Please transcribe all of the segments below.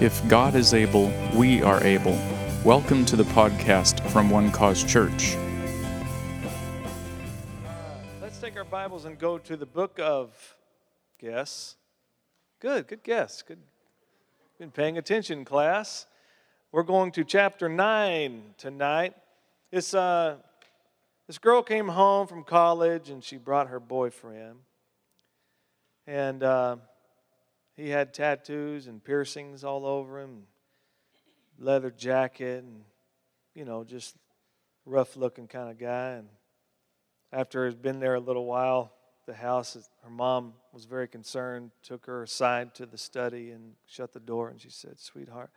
If God is able, we are able. Welcome to the podcast from One Cause Church. Let's take our Bibles and go to the book of guess. Good, good guess. Good. Been paying attention, class. We're going to chapter 9 tonight. This, uh, this girl came home from college and she brought her boyfriend. And uh, he had tattoos and piercings all over him, leather jacket, and, you know, just rough looking kind of guy. And after he's been there a little while, the house, her mom was very concerned, took her aside to the study and shut the door, and she said, Sweetheart,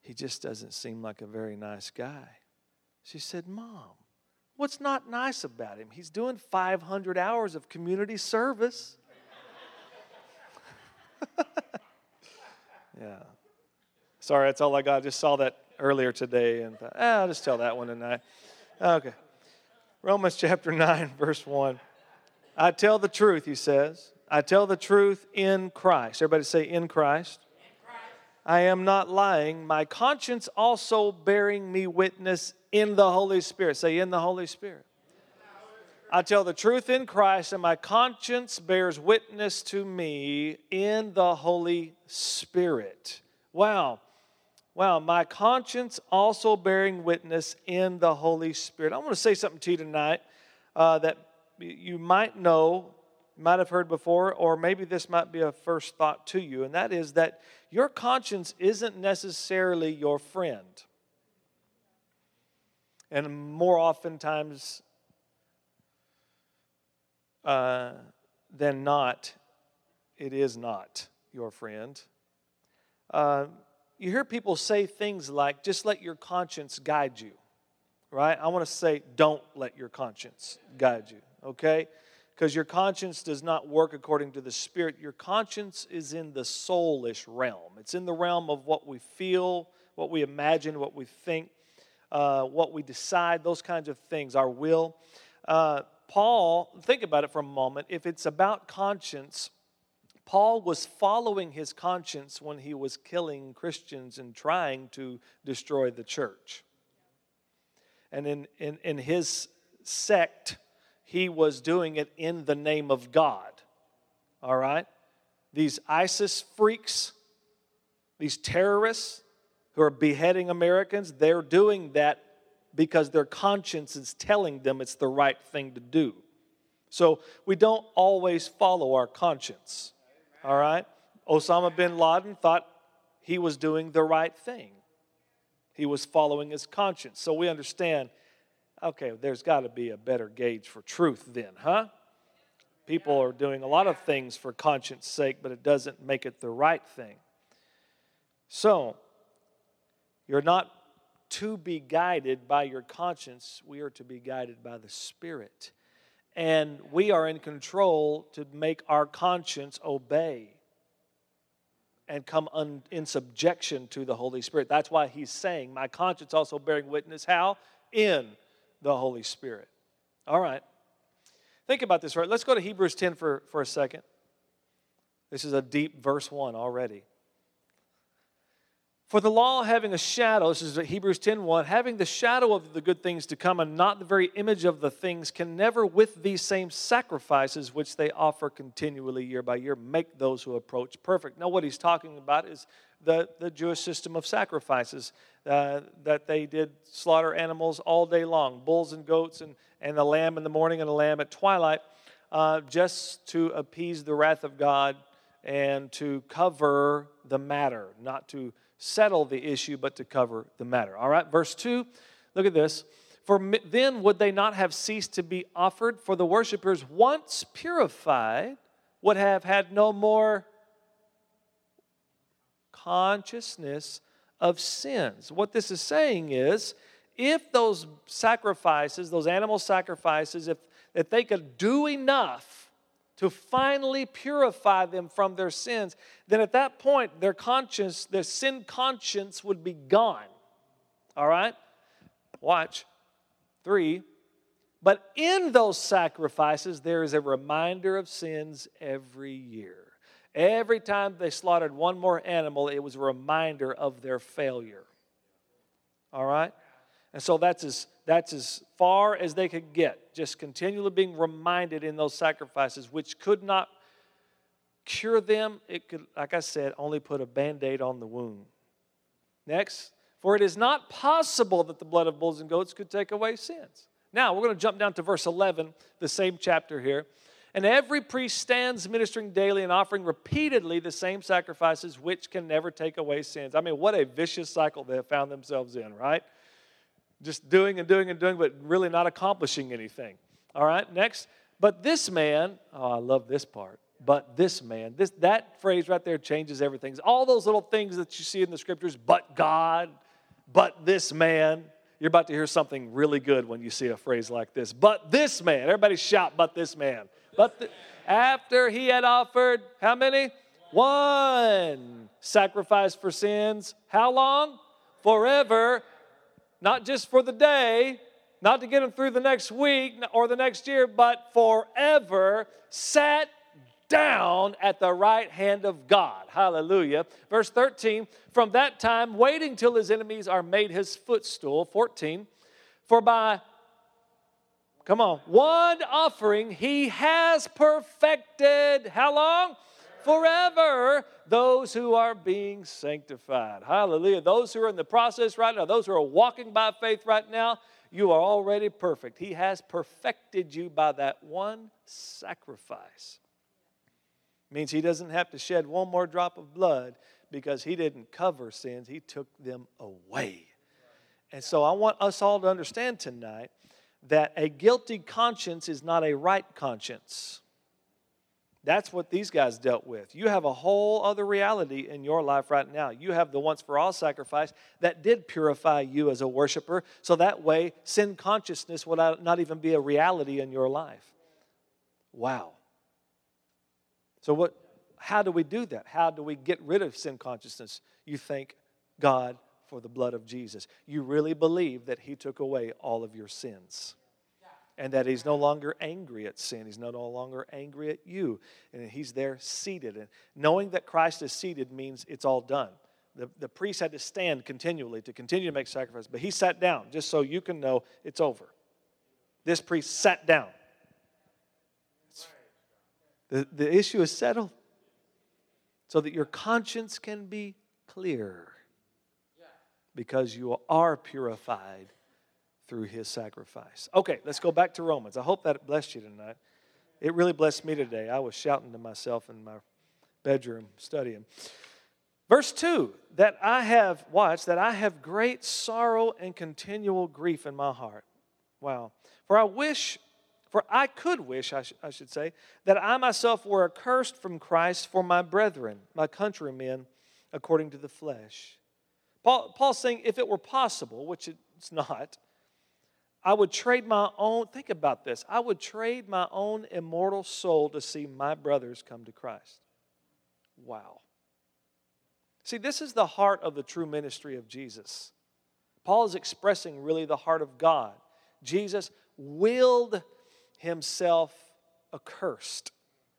he just doesn't seem like a very nice guy. She said, Mom, what's not nice about him? He's doing 500 hours of community service. yeah. Sorry, that's all I got. I just saw that earlier today and thought, eh, I'll just tell that one tonight. Okay. Romans chapter 9, verse 1. I tell the truth, he says. I tell the truth in Christ. Everybody say, in Christ. in Christ. I am not lying. My conscience also bearing me witness in the Holy Spirit. Say, in the Holy Spirit. I tell the truth in Christ, and my conscience bears witness to me in the Holy Spirit. Wow. Wow. My conscience also bearing witness in the Holy Spirit. I want to say something to you tonight uh, that you might know, might have heard before, or maybe this might be a first thought to you, and that is that your conscience isn't necessarily your friend. And more oftentimes uh, than not, it is not your friend. Uh, you hear people say things like, just let your conscience guide you, right? I want to say, don't let your conscience guide you, okay? Because your conscience does not work according to the Spirit. Your conscience is in the soulish realm, it's in the realm of what we feel, what we imagine, what we think, uh, what we decide, those kinds of things, our will. Uh, Paul, think about it for a moment. If it's about conscience, Paul was following his conscience when he was killing Christians and trying to destroy the church. And in, in, in his sect, he was doing it in the name of God. All right? These ISIS freaks, these terrorists who are beheading Americans, they're doing that because their conscience is telling them it's the right thing to do. So we don't always follow our conscience. All right? Osama bin Laden thought he was doing the right thing, he was following his conscience. So we understand okay, there's got to be a better gauge for truth then, huh? People are doing a lot of things for conscience sake, but it doesn't make it the right thing. So, you're not to be guided by your conscience, we are to be guided by the Spirit. And we are in control to make our conscience obey and come un, in subjection to the Holy Spirit. That's why he's saying, My conscience also bearing witness. How? In the Holy Spirit. All right. Think about this, right? Let's go to Hebrews 10 for, for a second. This is a deep verse 1 already. For the law having a shadow, this is Hebrews 10 1, having the shadow of the good things to come and not the very image of the things, can never with these same sacrifices which they offer continually year by year make those who approach perfect. Now, what he's talking about is the, the Jewish system of sacrifices uh, that they did slaughter animals all day long bulls and goats, and, and a lamb in the morning and a lamb at twilight, uh, just to appease the wrath of God and to cover the matter, not to settle the issue, but to cover the matter. All right, verse 2, look at this. For then would they not have ceased to be offered? For the worshippers, once purified, would have had no more consciousness of sins. What this is saying is, if those sacrifices, those animal sacrifices, if, if they could do enough to finally purify them from their sins, then at that point, their conscience, their sin conscience would be gone. All right? Watch. Three. But in those sacrifices, there is a reminder of sins every year. Every time they slaughtered one more animal, it was a reminder of their failure. All right? And so that's as, that's as far as they could get, just continually being reminded in those sacrifices, which could not cure them. It could, like I said, only put a band aid on the wound. Next, for it is not possible that the blood of bulls and goats could take away sins. Now, we're going to jump down to verse 11, the same chapter here. And every priest stands ministering daily and offering repeatedly the same sacrifices, which can never take away sins. I mean, what a vicious cycle they have found themselves in, right? Just doing and doing and doing, but really not accomplishing anything. All right, next. But this man, oh, I love this part. But this man, this that phrase right there changes everything. All those little things that you see in the scriptures, but God, but this man. You're about to hear something really good when you see a phrase like this. But this man, everybody shout, but this man. But after he had offered how many? One sacrifice for sins. How long? Forever. Not just for the day, not to get him through the next week or the next year, but forever sat down at the right hand of God. Hallelujah. Verse 13, from that time, waiting till his enemies are made his footstool. 14, for by Come on. One offering he has perfected. How long? Forever. Those who are being sanctified. Hallelujah. Those who are in the process right now, those who are walking by faith right now, you are already perfect. He has perfected you by that one sacrifice. Means he doesn't have to shed one more drop of blood because he didn't cover sins, he took them away. And so I want us all to understand tonight that a guilty conscience is not a right conscience. That's what these guys dealt with. You have a whole other reality in your life right now. You have the once for all sacrifice that did purify you as a worshiper, so that way sin consciousness would not even be a reality in your life. Wow. So what how do we do that? How do we get rid of sin consciousness? You thank God for the blood of Jesus. You really believe that He took away all of your sins and that He's no longer angry at sin. He's no longer angry at you. And He's there seated. And knowing that Christ is seated means it's all done. The, the priest had to stand continually to continue to make sacrifice, but he sat down just so you can know it's over. This priest sat down. The, the issue is settled so that your conscience can be clear because you are purified through his sacrifice. Okay, let's go back to Romans. I hope that blessed you tonight. It really blessed me today. I was shouting to myself in my bedroom studying. Verse 2 that I have watched, that I have great sorrow and continual grief in my heart. Wow. For I wish, for I could wish, I, sh- I should say, that I myself were accursed from Christ for my brethren, my countrymen, according to the flesh Paul, Paul's saying if it were possible, which it's not, I would trade my own, think about this, I would trade my own immortal soul to see my brothers come to Christ. Wow. See, this is the heart of the true ministry of Jesus. Paul is expressing really the heart of God. Jesus willed himself accursed,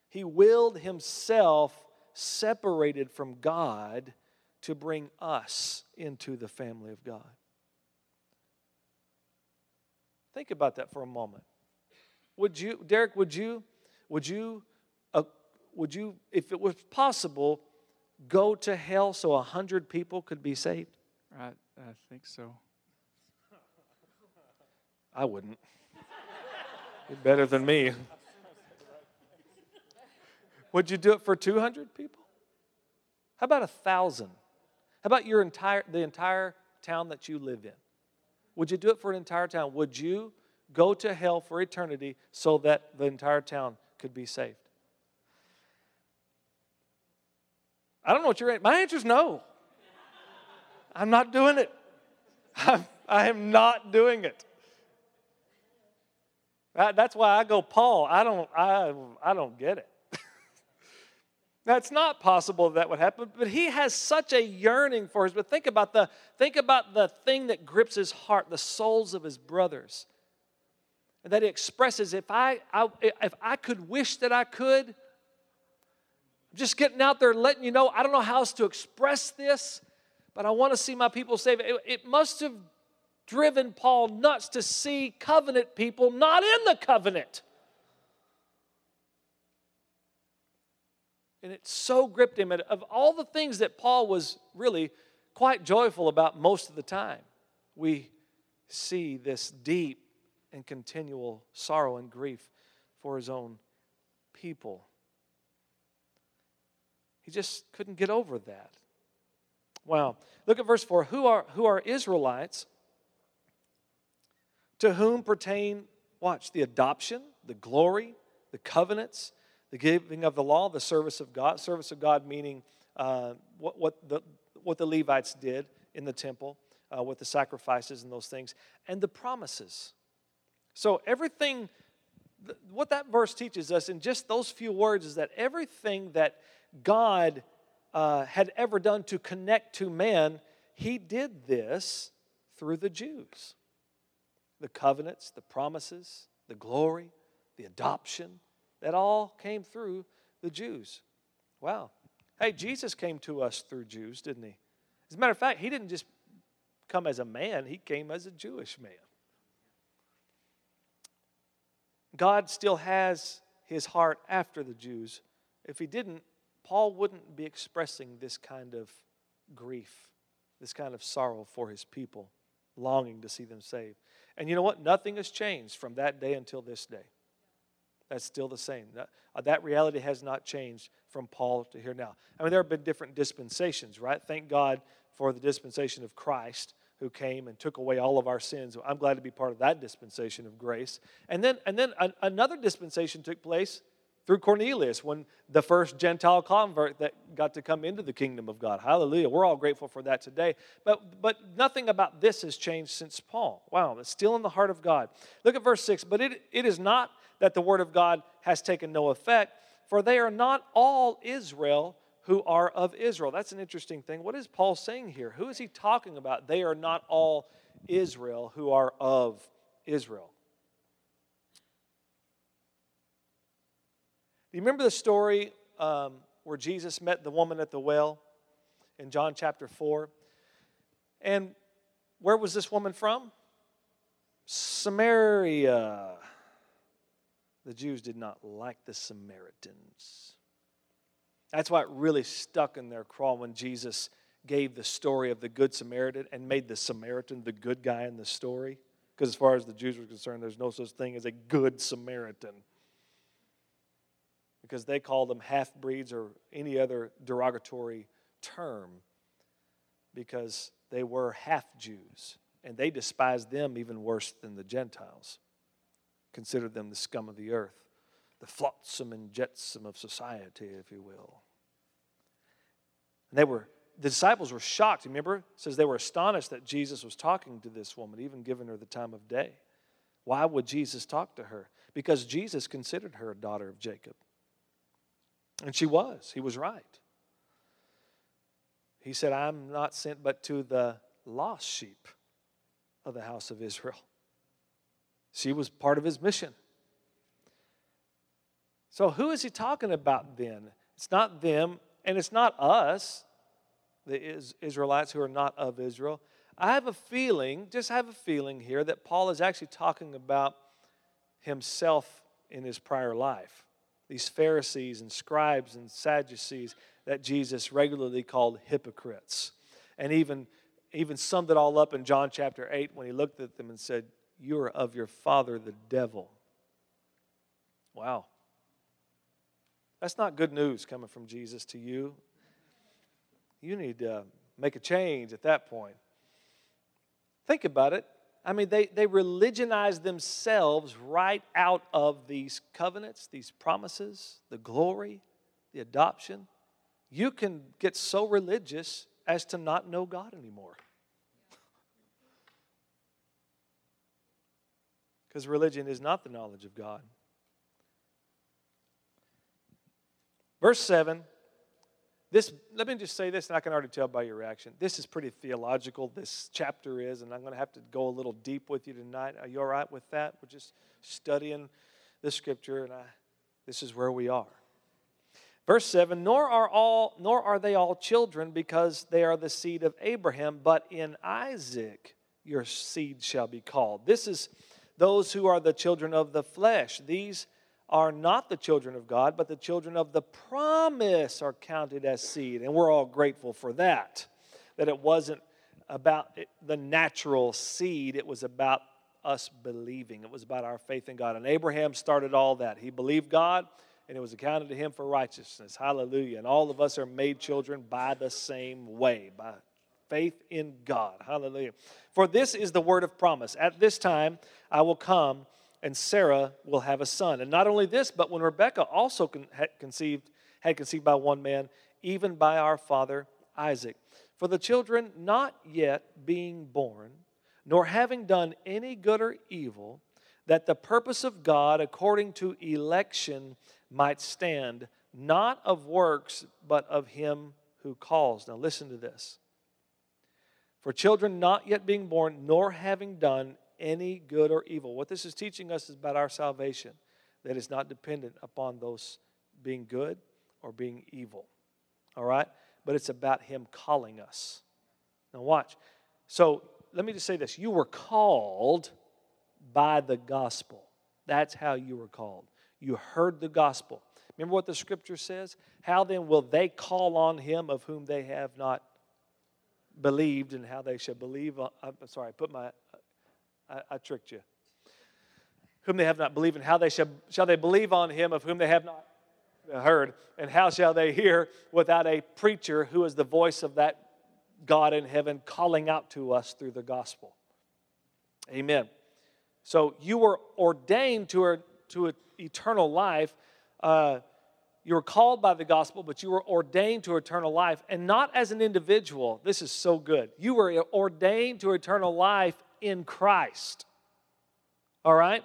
he willed himself separated from God to bring us into the family of God. Think about that for a moment. Would you, Derek, would you, would you, uh, would you, if it was possible, go to hell so a hundred people could be saved? I, I think so. I wouldn't. You're better than me. Would you do it for 200 people? How about a thousand? How about your entire, the entire town that you live in? Would you do it for an entire town? Would you go to hell for eternity so that the entire town could be saved? I don't know what your answer. my answer is no. I'm not doing it. I'm, I am not doing it. That's why I go, Paul. I don't. I, I don't get it. Now it's not possible that would happen, but he has such a yearning for his. But think about the think about the thing that grips his heart, the souls of his brothers, And that he expresses. If I, I if I could wish that I could, I'm just getting out there letting you know I don't know how else to express this, but I want to see my people saved. It, it must have driven Paul nuts to see covenant people not in the covenant. And it so gripped him. And of all the things that Paul was really quite joyful about most of the time, we see this deep and continual sorrow and grief for his own people. He just couldn't get over that. Wow. Look at verse 4. Who are, who are Israelites to whom pertain, watch, the adoption, the glory, the covenants, the giving of the law, the service of God. Service of God meaning uh, what, what, the, what the Levites did in the temple uh, with the sacrifices and those things, and the promises. So, everything, what that verse teaches us in just those few words is that everything that God uh, had ever done to connect to man, he did this through the Jews. The covenants, the promises, the glory, the adoption, that all came through the Jews. Wow. Hey, Jesus came to us through Jews, didn't he? As a matter of fact, he didn't just come as a man, he came as a Jewish man. God still has his heart after the Jews. If he didn't, Paul wouldn't be expressing this kind of grief, this kind of sorrow for his people, longing to see them saved. And you know what? Nothing has changed from that day until this day. That's still the same. That, uh, that reality has not changed from Paul to here now. I mean, there have been different dispensations, right? Thank God for the dispensation of Christ who came and took away all of our sins. I'm glad to be part of that dispensation of grace. And then, and then another dispensation took place through Cornelius when the first Gentile convert that got to come into the kingdom of God. Hallelujah. We're all grateful for that today. But, but nothing about this has changed since Paul. Wow, it's still in the heart of God. Look at verse 6. But it, it is not that the word of God has taken no effect, for they are not all Israel who are of Israel. That's an interesting thing. What is Paul saying here? Who is he talking about? They are not all Israel who are of Israel. Do you remember the story um, where Jesus met the woman at the well in John chapter 4? And where was this woman from? Samaria the Jews did not like the Samaritans. That's why it really stuck in their craw when Jesus gave the story of the Good Samaritan and made the Samaritan the good guy in the story. Because as far as the Jews were concerned, there's no such thing as a good Samaritan. Because they called them half breeds or any other derogatory term because they were half Jews and they despised them even worse than the Gentiles considered them the scum of the earth, the flotsam and jetsam of society, if you will. And they were, the disciples were shocked. Remember, it says they were astonished that Jesus was talking to this woman, even giving her the time of day. Why would Jesus talk to her? Because Jesus considered her a daughter of Jacob. And she was. He was right. He said, I'm not sent but to the lost sheep of the house of Israel. She was part of his mission. So, who is he talking about then? It's not them, and it's not us, the Israelites who are not of Israel. I have a feeling, just have a feeling here, that Paul is actually talking about himself in his prior life. These Pharisees and scribes and Sadducees that Jesus regularly called hypocrites. And even, even summed it all up in John chapter 8 when he looked at them and said, you are of your father, the devil. Wow. That's not good news coming from Jesus to you. You need to make a change at that point. Think about it. I mean, they, they religionize themselves right out of these covenants, these promises, the glory, the adoption. You can get so religious as to not know God anymore. Because religion is not the knowledge of God. Verse 7. This, let me just say this, and I can already tell by your reaction. This is pretty theological, this chapter is, and I'm going to have to go a little deep with you tonight. Are you all right with that? We're just studying the scripture, and I, this is where we are. Verse 7 Nor are, all, nor are they all children because they are the seed of Abraham, but in Isaac your seed shall be called. This is those who are the children of the flesh. These are not the children of God, but the children of the promise are counted as seed. And we're all grateful for that, that it wasn't about the natural seed, it was about us believing. It was about our faith in God. And Abraham started all that. He believed God, and it was accounted to him for righteousness. Hallelujah. And all of us are made children by the same way, by faith in God. Hallelujah. For this is the word of promise. At this time I will come, and Sarah will have a son. And not only this, but when Rebekah also had conceived, had conceived by one man, even by our father Isaac. For the children not yet being born, nor having done any good or evil, that the purpose of God according to election might stand, not of works, but of him who calls. Now listen to this. For children not yet being born, nor having done any good or evil. What this is teaching us is about our salvation, that is not dependent upon those being good or being evil. All right? But it's about Him calling us. Now, watch. So, let me just say this you were called by the gospel. That's how you were called. You heard the gospel. Remember what the scripture says? How then will they call on him of whom they have not believed, and how they shall believe? I'm sorry, I put my, I, I tricked you. Whom they have not believed, and how they shall, shall they believe on him of whom they have not heard? And how shall they hear without a preacher who is the voice of that God in heaven calling out to us through the gospel. Amen. So you were ordained to, a, to an eternal life. Uh, you were called by the gospel, but you were ordained to eternal life, and not as an individual. This is so good. You were ordained to eternal life in Christ. All right?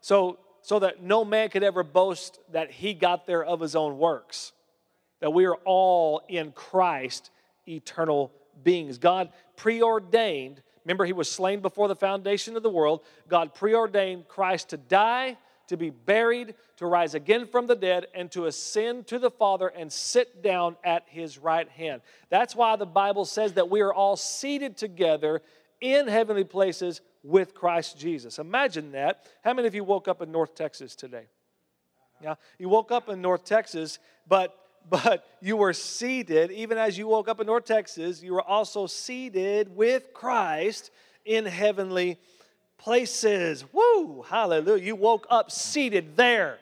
So, so that no man could ever boast that he got there of his own works. That we are all in Christ eternal beings. God preordained, remember, he was slain before the foundation of the world. God preordained Christ to die, to be buried, to rise again from the dead, and to ascend to the Father and sit down at his right hand. That's why the Bible says that we are all seated together in heavenly places with Christ Jesus. Imagine that. How many of you woke up in North Texas today? Yeah, you woke up in North Texas, but but you were seated, even as you woke up in North Texas, you were also seated with Christ in heavenly places. Woo! Hallelujah. You woke up seated there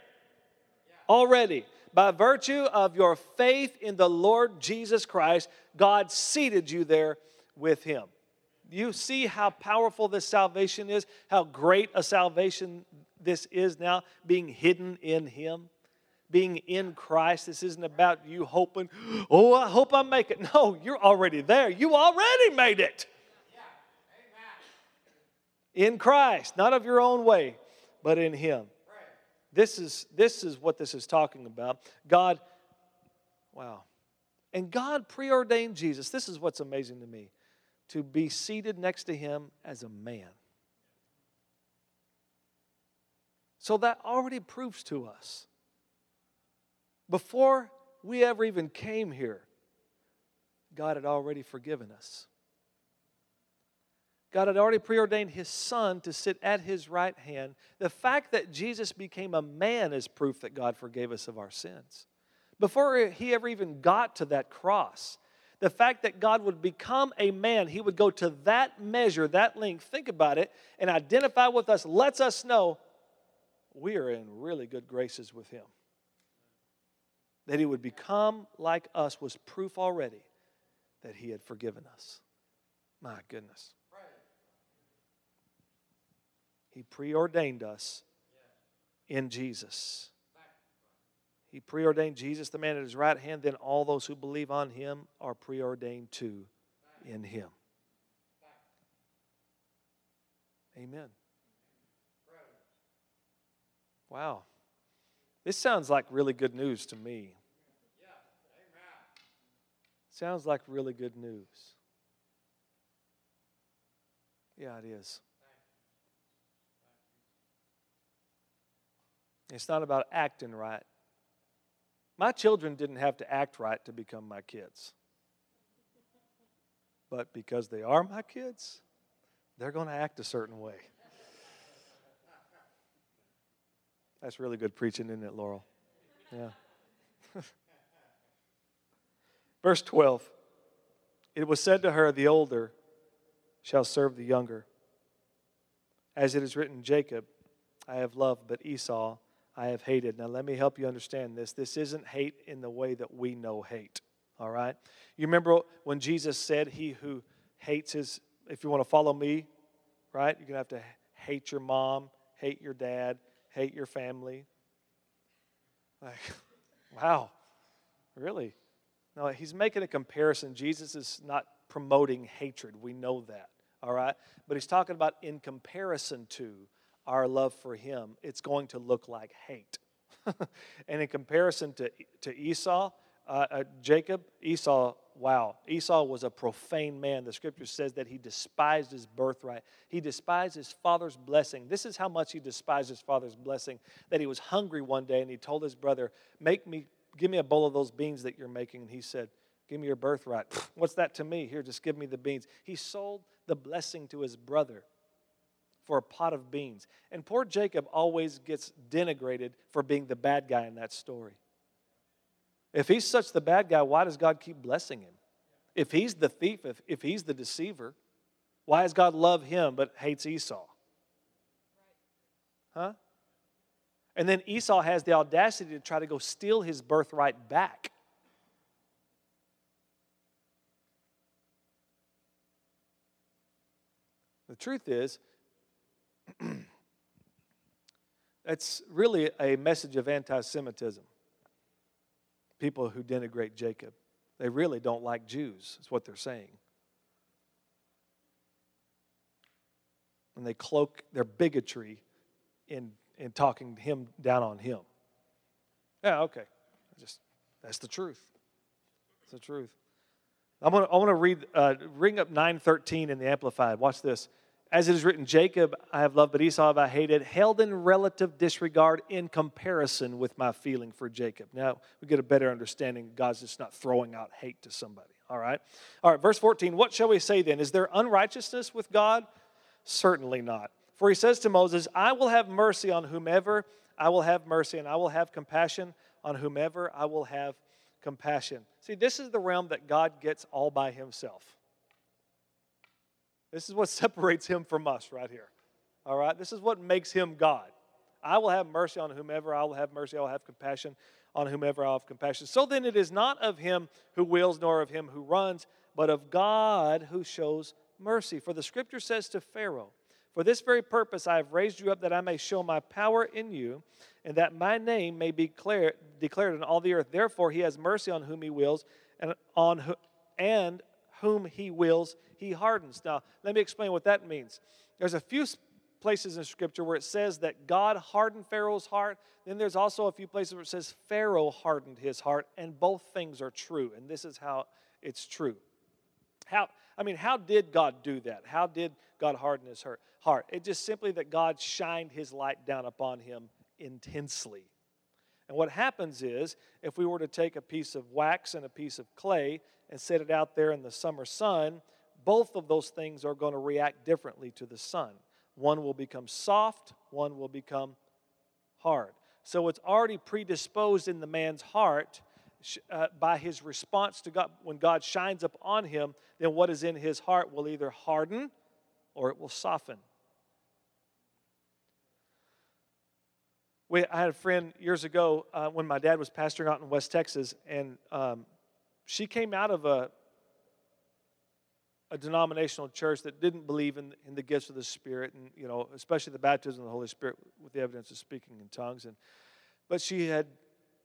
already. By virtue of your faith in the Lord Jesus Christ, God seated you there with Him. You see how powerful this salvation is, how great a salvation this is now, being hidden in Him being in Christ. This isn't about you hoping, oh, I hope I make it. No, you're already there. You already made it. In Christ, not of your own way, but in Him. This is, this is what this is talking about. God, wow. And God preordained Jesus. This is what's amazing to me to be seated next to Him as a man. So that already proves to us before we ever even came here, God had already forgiven us. God had already preordained his son to sit at his right hand. The fact that Jesus became a man is proof that God forgave us of our sins. Before he ever even got to that cross, the fact that God would become a man, he would go to that measure, that length, think about it, and identify with us, lets us know we are in really good graces with him that he would become like us was proof already that he had forgiven us. My goodness. He preordained us in Jesus. He preordained Jesus, the man at his right hand, then all those who believe on him are preordained too in him. Amen. Wow. This sounds like really good news to me. Sounds like really good news. Yeah, it is. It's not about acting right, My children didn't have to act right to become my kids. But because they are my kids, they're going to act a certain way. That's really good preaching, isn't it, Laurel? Yeah. Verse 12 It was said to her, The older shall serve the younger. As it is written, Jacob I have loved, but Esau I have hated. Now, let me help you understand this. This isn't hate in the way that we know hate, all right? You remember when Jesus said, He who hates his, if you want to follow me, right, you're going to have to hate your mom, hate your dad, hate your family. Like, wow, really? No, he's making a comparison. Jesus is not promoting hatred. We know that, all right? But he's talking about in comparison to our love for him, it's going to look like hate. and in comparison to, to Esau, uh, uh, Jacob, Esau, wow, Esau was a profane man. The scripture says that he despised his birthright. He despised his father's blessing. This is how much he despised his father's blessing that he was hungry one day and he told his brother, Make me, give me a bowl of those beans that you're making. And he said, Give me your birthright. What's that to me? Here, just give me the beans. He sold the blessing to his brother for a pot of beans. And poor Jacob always gets denigrated for being the bad guy in that story. If he's such the bad guy, why does God keep blessing him? If he's the thief, if, if he's the deceiver, why does God love him but hates Esau? Huh? And then Esau has the audacity to try to go steal his birthright back. The truth is, it's really a message of anti Semitism. People who denigrate Jacob. They really don't like Jews, is what they're saying. And they cloak their bigotry in, in talking him down on him. Yeah, okay. Just that's the truth. It's the truth. I'm gonna, I want to read, uh, ring up 913 in the Amplified. Watch this. As it is written, Jacob I have loved, but Esau have I hated, held in relative disregard in comparison with my feeling for Jacob. Now we get a better understanding. God's just not throwing out hate to somebody. All right? All right, verse 14. What shall we say then? Is there unrighteousness with God? Certainly not. For he says to Moses, I will have mercy on whomever I will have mercy, and I will have compassion on whomever I will have compassion. See, this is the realm that God gets all by himself. This is what separates him from us right here. All right? This is what makes him God. I will have mercy on whomever I will have mercy. I will have compassion on whomever I have compassion. So then it is not of him who wills nor of him who runs, but of God who shows mercy. For the scripture says to Pharaoh, For this very purpose I have raised you up that I may show my power in you, and that my name may be declared, in all the earth. Therefore he has mercy on whom he wills, and on who, and whom he wills, he hardens. Now, let me explain what that means. There's a few places in Scripture where it says that God hardened Pharaoh's heart. Then there's also a few places where it says Pharaoh hardened his heart, and both things are true. And this is how it's true. How, I mean, how did God do that? How did God harden his heart? It just simply that God shined his light down upon him intensely. And what happens is, if we were to take a piece of wax and a piece of clay and set it out there in the summer sun, both of those things are going to react differently to the sun. One will become soft, one will become hard. So it's already predisposed in the man's heart uh, by his response to God. When God shines up on him, then what is in his heart will either harden or it will soften. We, I had a friend years ago uh, when my dad was pastoring out in West Texas, and um, she came out of a, a denominational church that didn't believe in, in the gifts of the Spirit, and you know, especially the baptism of the Holy Spirit with the evidence of speaking in tongues. And but she had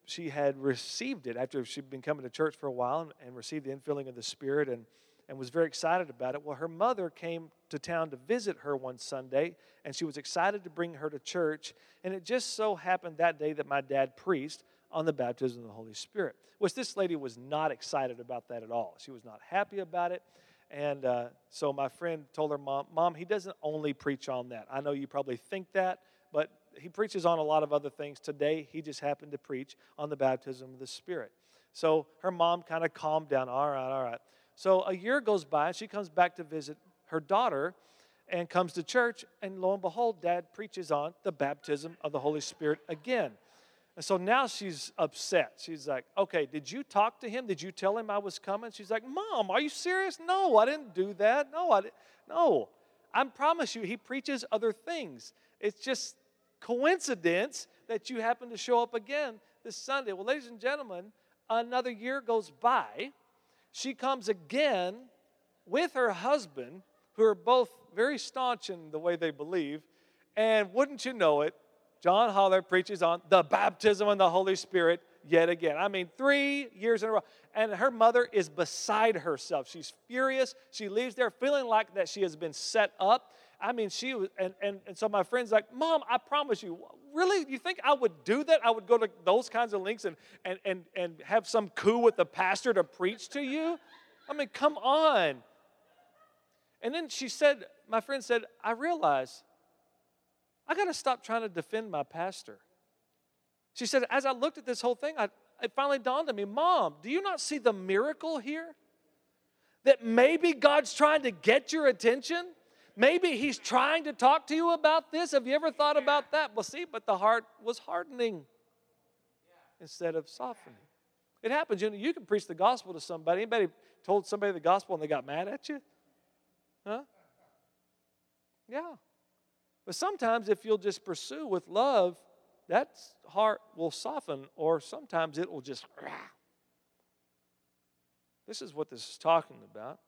she had received it after she'd been coming to church for a while and, and received the infilling of the Spirit and and was very excited about it. Well, her mother came to town to visit her one Sunday, and she was excited to bring her to church. And it just so happened that day that my dad preached on the baptism of the Holy Spirit, which this lady was not excited about that at all. She was not happy about it. And uh, so my friend told her mom, Mom, he doesn't only preach on that. I know you probably think that, but he preaches on a lot of other things. Today, he just happened to preach on the baptism of the Spirit. So her mom kind of calmed down. All right, all right. So a year goes by, and she comes back to visit her daughter and comes to church, and lo and behold, dad preaches on the baptism of the Holy Spirit again. And so now she's upset. She's like, okay, did you talk to him? Did you tell him I was coming? She's like, Mom, are you serious? No, I didn't do that. No, I didn't. No. I promise you, he preaches other things. It's just coincidence that you happen to show up again this Sunday. Well, ladies and gentlemen, another year goes by. She comes again with her husband, who are both very staunch in the way they believe. And wouldn't you know it, John Holler preaches on the baptism in the Holy Spirit yet again. I mean, three years in a row. And her mother is beside herself. She's furious. She leaves there feeling like that she has been set up. I mean, she was, and, and, and so my friend's like, Mom, I promise you, really, you think I would do that? I would go to those kinds of links and, and, and, and have some coup with the pastor to preach to you? I mean, come on. And then she said, my friend said, I realize I got to stop trying to defend my pastor. She said, as I looked at this whole thing, I, it finally dawned on me, Mom, do you not see the miracle here? That maybe God's trying to get your attention? Maybe he's trying to talk to you about this. Have you ever thought about that? Well, see, but the heart was hardening instead of softening. It happens. You, know, you can preach the gospel to somebody. Anybody told somebody the gospel and they got mad at you? Huh? Yeah. But sometimes if you'll just pursue with love, that heart will soften, or sometimes it will just. This is what this is talking about.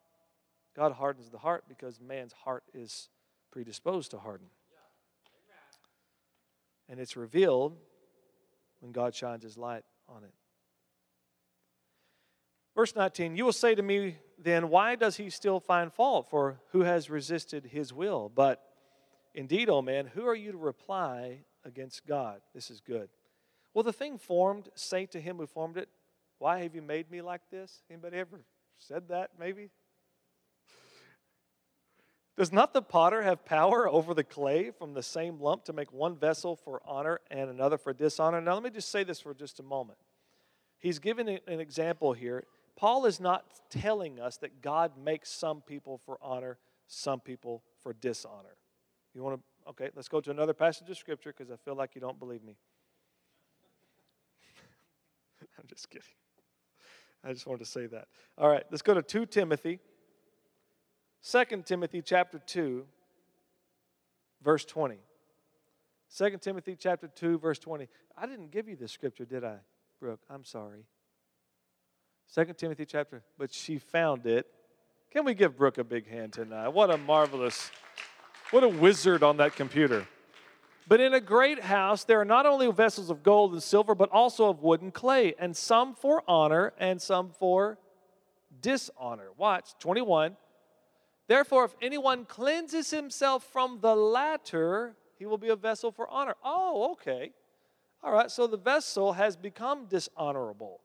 God hardens the heart because man's heart is predisposed to harden. And it's revealed when God shines his light on it. Verse 19, you will say to me then, why does he still find fault? For who has resisted his will? But indeed, O man, who are you to reply against God? This is good. Will the thing formed say to him who formed it, Why have you made me like this? Anybody ever said that, maybe? Does not the potter have power over the clay from the same lump to make one vessel for honor and another for dishonor? Now, let me just say this for just a moment. He's giving an example here. Paul is not telling us that God makes some people for honor, some people for dishonor. You want to, okay, let's go to another passage of Scripture because I feel like you don't believe me. I'm just kidding. I just wanted to say that. All right, let's go to 2 Timothy 2 Timothy chapter 2, verse 20. 2 Timothy chapter 2, verse 20. I didn't give you this scripture, did I, Brooke? I'm sorry. 2 Timothy chapter, but she found it. Can we give Brooke a big hand tonight? What a marvelous, what a wizard on that computer. But in a great house, there are not only vessels of gold and silver, but also of wood and clay, and some for honor and some for dishonor. Watch, 21. Therefore, if anyone cleanses himself from the latter, he will be a vessel for honor. Oh, okay. All right, so the vessel has become dishonorable.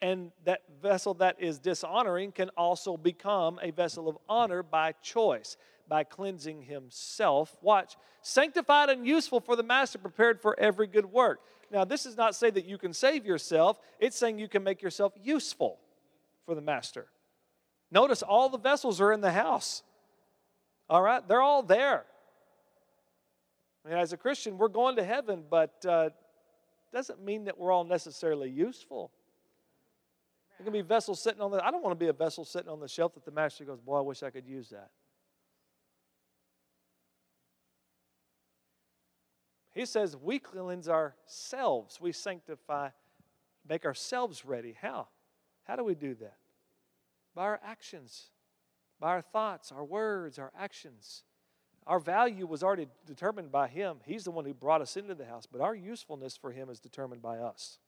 And that vessel that is dishonoring can also become a vessel of honor by choice, by cleansing himself. Watch, sanctified and useful for the master, prepared for every good work. Now, this does not say that you can save yourself, it's saying you can make yourself useful for the master. Notice all the vessels are in the house. All right? They're all there. I mean, as a Christian, we're going to heaven, but uh, doesn't mean that we're all necessarily useful. There can be vessels sitting on the. I don't want to be a vessel sitting on the shelf that the master goes, "Boy, I wish I could use that." He says we cleanse ourselves. We sanctify, make ourselves ready. How? How do we do that? by our actions, by our thoughts, our words, our actions. Our value was already determined by Him. He's the one who brought us into the house, but our usefulness for Him is determined by us.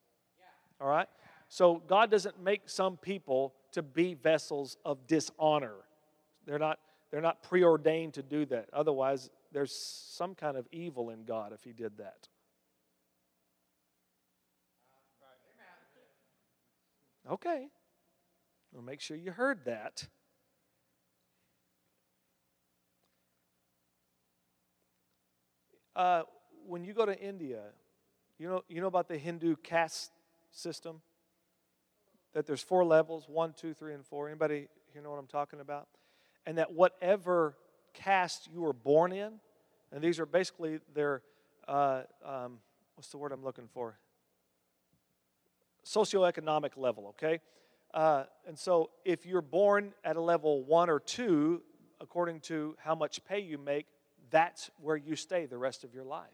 All right? So God doesn't make some people to be vessels of dishonor. They're not, they're not preordained to do that. Otherwise, there's some kind of evil in God if He did that. Okay. Well, make sure you heard that. Uh, when you go to India, you know, you know about the Hindu caste system? That there's four levels one, two, three, and four. Anybody here know what I'm talking about? And that whatever caste you were born in, and these are basically their, uh, um, what's the word I'm looking for? Socioeconomic level, okay? Uh, and so if you're born at a level one or two, according to how much pay you make, that's where you stay the rest of your life.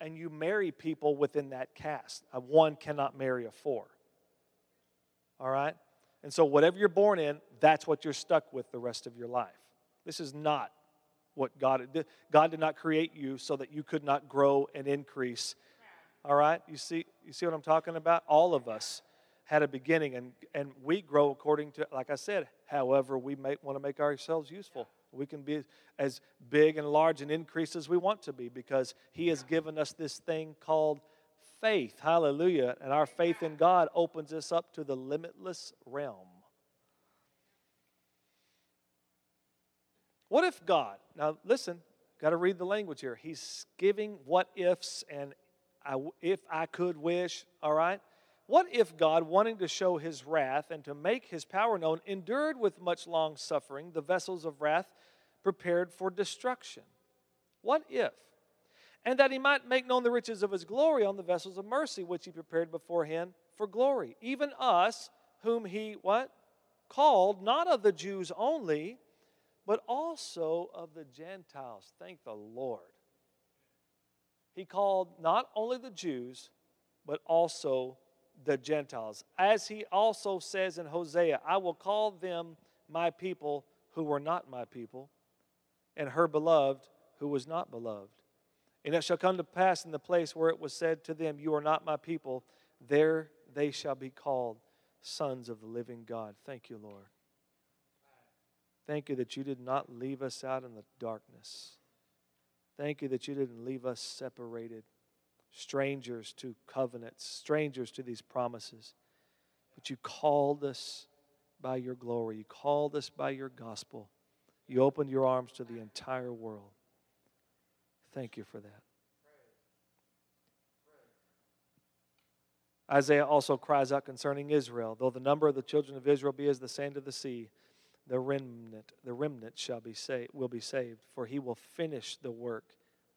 And you marry people within that caste. A one cannot marry a four. All right? And so, whatever you're born in, that's what you're stuck with the rest of your life. This is not what God did. God did not create you so that you could not grow and increase. All right? You see, you see what I'm talking about? All of us had a beginning, and, and we grow according to, like I said, however we may want to make ourselves useful. We can be as big and large and increase as we want to be because He has given us this thing called faith. Hallelujah. And our faith in God opens us up to the limitless realm. What if God, now listen, got to read the language here. He's giving what ifs and I, if I could wish, all right? What if God, wanting to show his wrath and to make his power known, endured with much long suffering the vessels of wrath prepared for destruction? What if? And that he might make known the riches of his glory on the vessels of mercy, which he prepared beforehand for glory. Even us, whom he, what? Called, not of the Jews only, but also of the Gentiles. Thank the Lord. He called not only the Jews, but also the Gentiles. As he also says in Hosea, I will call them my people who were not my people, and her beloved who was not beloved. And it shall come to pass in the place where it was said to them, You are not my people, there they shall be called sons of the living God. Thank you, Lord. Thank you that you did not leave us out in the darkness. Thank you that you didn't leave us separated strangers to covenants, strangers to these promises. But you called us by your glory, you called us by your gospel. You opened your arms to the entire world. Thank you for that. Isaiah also cries out concerning Israel, though the number of the children of Israel be as the sand of the sea, the remnant, the remnant shall be saved, will be saved, for he will finish the work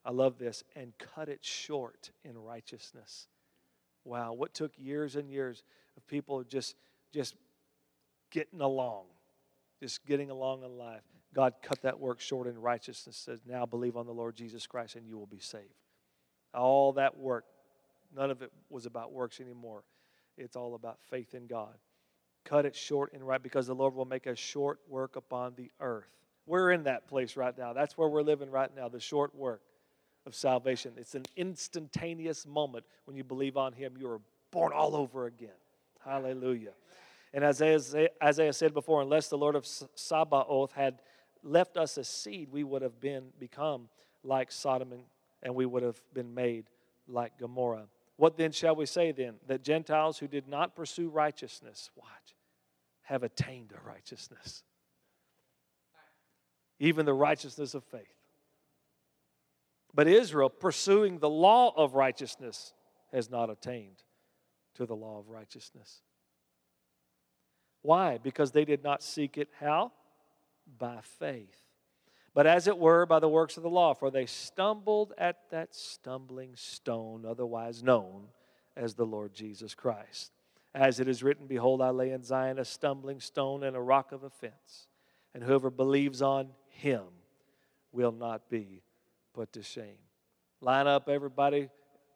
I love this, and cut it short in righteousness. Wow, what took years and years of people just just getting along, just getting along in life. God cut that work short in righteousness, says, Now believe on the Lord Jesus Christ and you will be saved. All that work, none of it was about works anymore. It's all about faith in God. Cut it short and right because the Lord will make a short work upon the earth. We're in that place right now. That's where we're living right now, the short work of salvation. It's an instantaneous moment when you believe on Him. You are born all over again. Hallelujah. And as Isaiah said before, unless the Lord of Sabaoth had left us a seed, we would have been become like Sodom and, and we would have been made like Gomorrah. What then shall we say then? That Gentiles who did not pursue righteousness, watch, have attained a righteousness. Even the righteousness of faith. But Israel, pursuing the law of righteousness, has not attained to the law of righteousness. Why? Because they did not seek it how? By faith. But as it were, by the works of the law, for they stumbled at that stumbling stone, otherwise known as the Lord Jesus Christ. As it is written, Behold, I lay in Zion a stumbling stone and a rock of offense, and whoever believes on him will not be put to shame. Line up everybody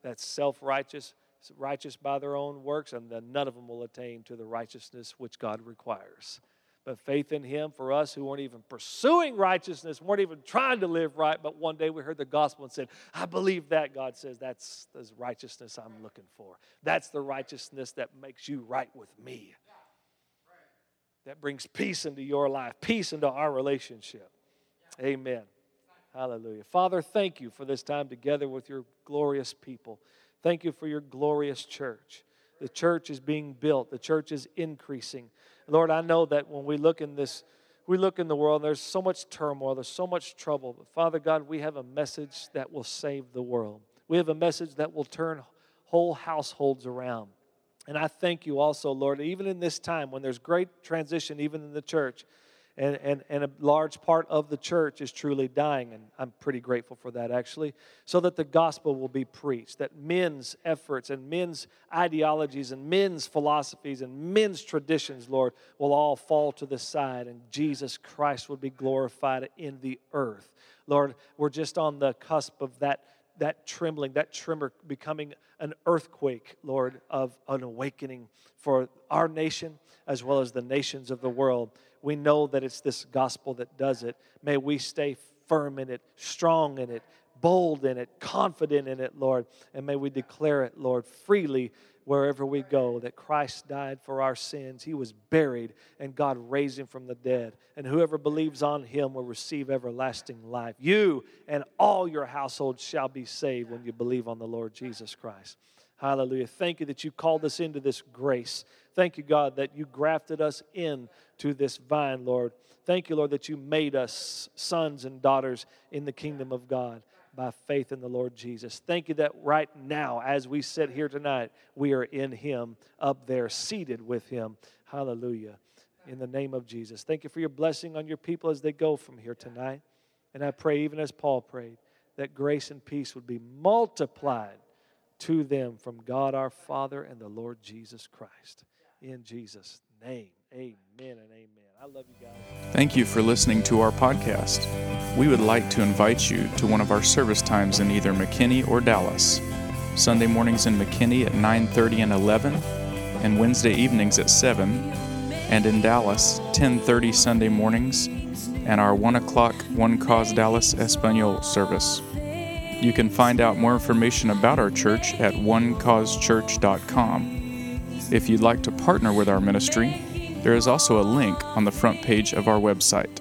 that's self righteous, righteous by their own works, and then none of them will attain to the righteousness which God requires. But faith in Him for us who weren't even pursuing righteousness, weren't even trying to live right, but one day we heard the gospel and said, I believe that. God says, That's the righteousness I'm looking for. That's the righteousness that makes you right with me. That brings peace into your life, peace into our relationship. Amen. Hallelujah. Father, thank you for this time together with your glorious people. Thank you for your glorious church. The church is being built, the church is increasing. Lord, I know that when we look in this, we look in the world, there's so much turmoil, there's so much trouble. But Father God, we have a message that will save the world. We have a message that will turn whole households around. And I thank you also, Lord, even in this time when there's great transition, even in the church, and, and, and a large part of the church is truly dying. And I'm pretty grateful for that, actually, so that the gospel will be preached, that men's efforts and men's ideologies and men's philosophies and men's traditions, Lord, will all fall to the side and Jesus Christ will be glorified in the earth. Lord, we're just on the cusp of that that trembling, that tremor becoming an earthquake, Lord, of an awakening for our nation as well as the nations of the world we know that it's this gospel that does it. May we stay firm in it, strong in it, bold in it, confident in it, Lord. And may we declare it, Lord, freely wherever we go that Christ died for our sins. He was buried, and God raised him from the dead. And whoever believes on him will receive everlasting life. You and all your household shall be saved when you believe on the Lord Jesus Christ. Hallelujah. Thank you that you called us into this grace. Thank you, God, that you grafted us in to this vine, Lord. Thank you, Lord, that you made us sons and daughters in the kingdom of God by faith in the Lord Jesus. Thank you that right now, as we sit here tonight, we are in Him, up there, seated with Him. Hallelujah. In the name of Jesus. Thank you for your blessing on your people as they go from here tonight. And I pray, even as Paul prayed, that grace and peace would be multiplied to them from God our Father and the Lord Jesus Christ. In Jesus' name. Amen and amen. I love you guys. Thank you for listening to our podcast. We would like to invite you to one of our service times in either McKinney or Dallas. Sunday mornings in McKinney at 9:30 and 11, and Wednesday evenings at 7, and in Dallas 10:30 Sunday mornings, and our 1 o'clock One Cause Dallas Espanol service. You can find out more information about our church at onecausechurch.com. If you'd like to partner with our ministry, there is also a link on the front page of our website.